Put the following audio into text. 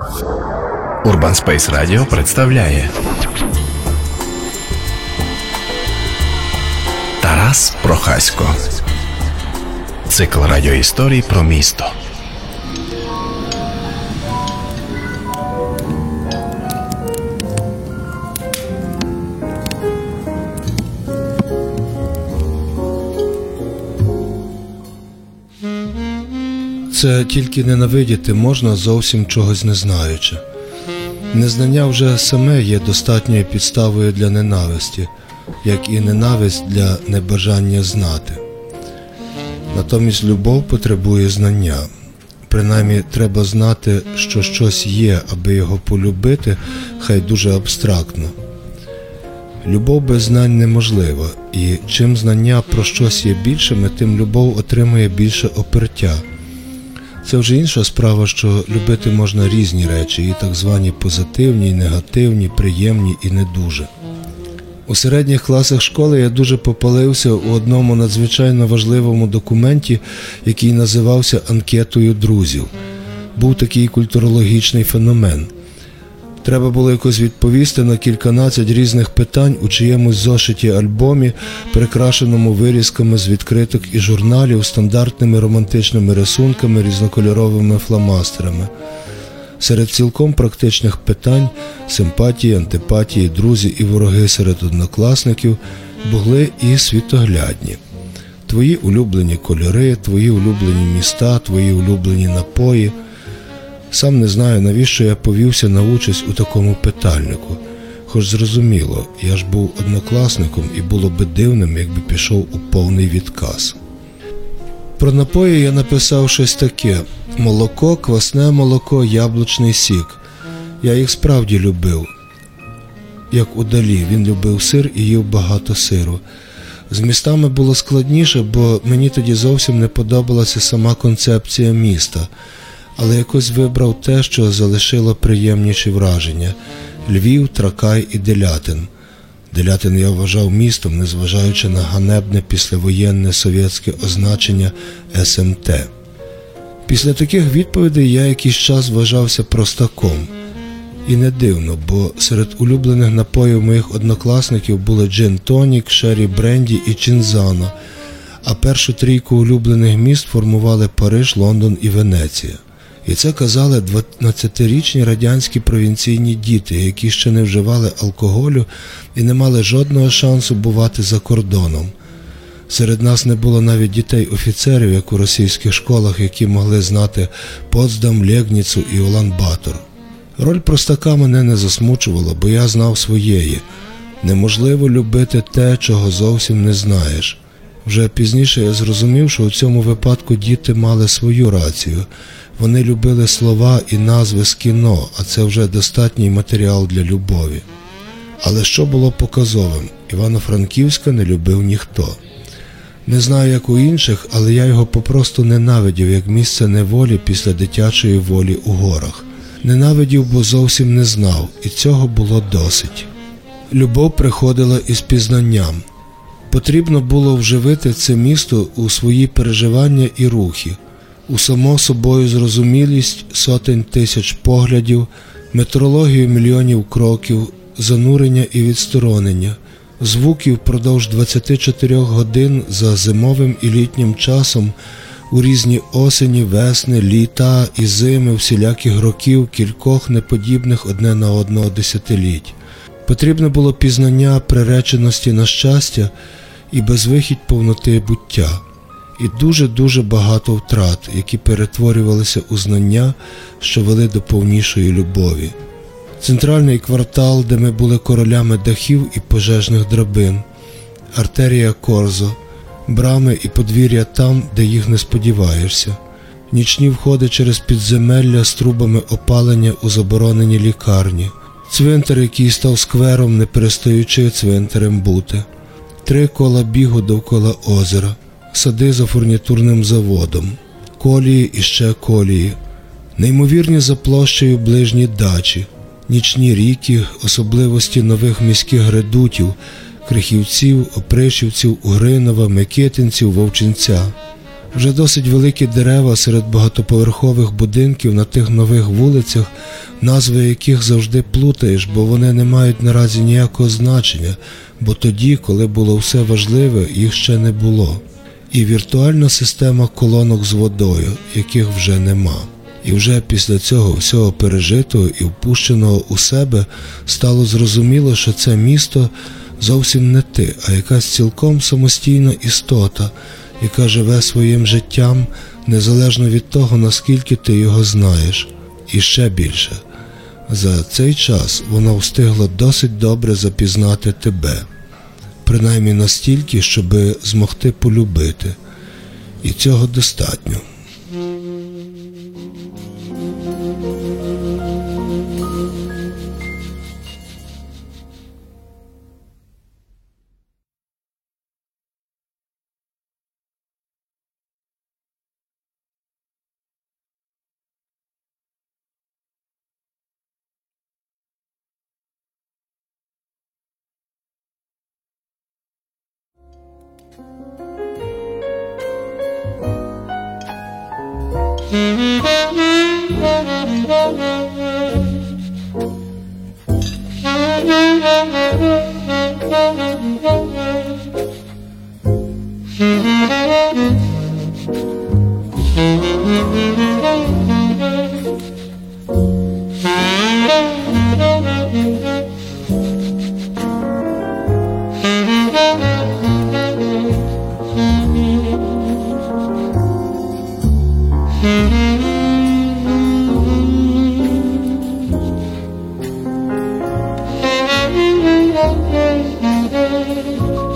Urban Space Radio представляє Тарас Прохасько. Цикл радіоісторій про місто. Це тільки ненавидіти можна зовсім чогось не знаючи. Незнання вже саме є достатньою підставою для ненависті, як і ненависть для небажання знати. Натомість любов потребує знання. Принаймні треба знати, що щось є, аби його полюбити, хай дуже абстрактно. Любов без знань неможлива, і чим знання про щось є більшими, тим любов отримує більше опертя. Це вже інша справа, що любити можна різні речі, і так звані позитивні, і негативні, приємні і не дуже. У середніх класах школи я дуже попалився у одному надзвичайно важливому документі, який називався Анкетою друзів. Був такий культурологічний феномен. Треба було якось відповісти на кільканадцять різних питань у чиємусь зошиті альбомі, прикрашеному вирізками з відкриток і журналів, стандартними романтичними рисунками, різнокольоровими фломастерами. Серед цілком практичних питань симпатії, антипатії, друзі і вороги серед однокласників були і світоглядні. Твої улюблені кольори, твої улюблені міста, твої улюблені напої. Сам не знаю, навіщо я повівся на участь у такому питальнику. Хоч зрозуміло, я ж був однокласником і було би дивним, якби пішов у повний відказ. Про напої я написав щось таке: молоко, квасне молоко, яблучний сік. Я їх справді любив, як удалі, він любив сир і їв багато сиру. З містами було складніше, бо мені тоді зовсім не подобалася сама концепція міста але якось вибрав те, що залишило приємніші враження Львів, Тракай і Делятин. Делятин я вважав містом, незважаючи на ганебне післявоєнне совєтське означення СМТ. Після таких відповідей я якийсь час вважався простаком. І не дивно, бо серед улюблених напоїв моїх однокласників були Джин Тонік, Шері Бренді і Чинзано, а першу трійку улюблених міст формували Париж, Лондон і Венеція. І це казали 12-річні радянські провінційні діти, які ще не вживали алкоголю і не мали жодного шансу бувати за кордоном. Серед нас не було навіть дітей-офіцерів, як у російських школах, які могли знати Потсдам, Лєгніцу і Улан-Батор. Роль простака мене не засмучувала, бо я знав своєї. Неможливо любити те, чого зовсім не знаєш. Вже пізніше я зрозумів, що у цьому випадку діти мали свою рацію. Вони любили слова і назви з кіно, а це вже достатній матеріал для любові. Але що було показовим? Івано-Франківська не любив ніхто. Не знаю, як у інших, але я його попросту ненавидів як місце неволі після дитячої волі у горах. Ненавидів, бо зовсім не знав, і цього було досить. Любов приходила із пізнанням. Потрібно було вживити це місто у свої переживання і рухи у само собою зрозумілість сотень тисяч поглядів, метрологію мільйонів кроків, занурення і відсторонення, звуків впродовж 24 годин за зимовим і літнім часом у різні осені, весни, літа і зими всіляких років, кількох неподібних одне на одного десятиліть. Потрібне було пізнання приреченості на щастя і безвихідь повноти буття і дуже-дуже багато втрат, які перетворювалися у знання, що вели до повнішої любові. Центральний квартал, де ми були королями дахів і пожежних драбин, артерія Корзо, брами і подвір'я там, де їх не сподіваєшся, нічні входи через підземелля з трубами опалення у заборонені лікарні, цвинтар, який став сквером, не перестаючи цвинтарем бути, три кола бігу довкола озера сади за фурнітурним заводом, колії і ще колії, неймовірні за площею ближні дачі, нічні ріки, особливості нових міських редутів, крихівців, опришівців, Угринова, Микитинців, Вовчинця. Вже досить великі дерева серед багатоповерхових будинків на тих нових вулицях, назви яких завжди плутаєш, бо вони не мають наразі ніякого значення, бо тоді, коли було все важливе, їх ще не було. І віртуальна система колонок з водою, яких вже нема. І вже після цього всього пережитого і впущеного у себе стало зрозуміло, що це місто зовсім не ти, а якась цілком самостійна істота, яка живе своїм життям незалежно від того, наскільки ти його знаєш. І ще більше. За цей час вона встигла досить добре запізнати тебе, принаймні настільки, щоби змогти полюбити. І цього достатньо. Mm-hmm. Thank you.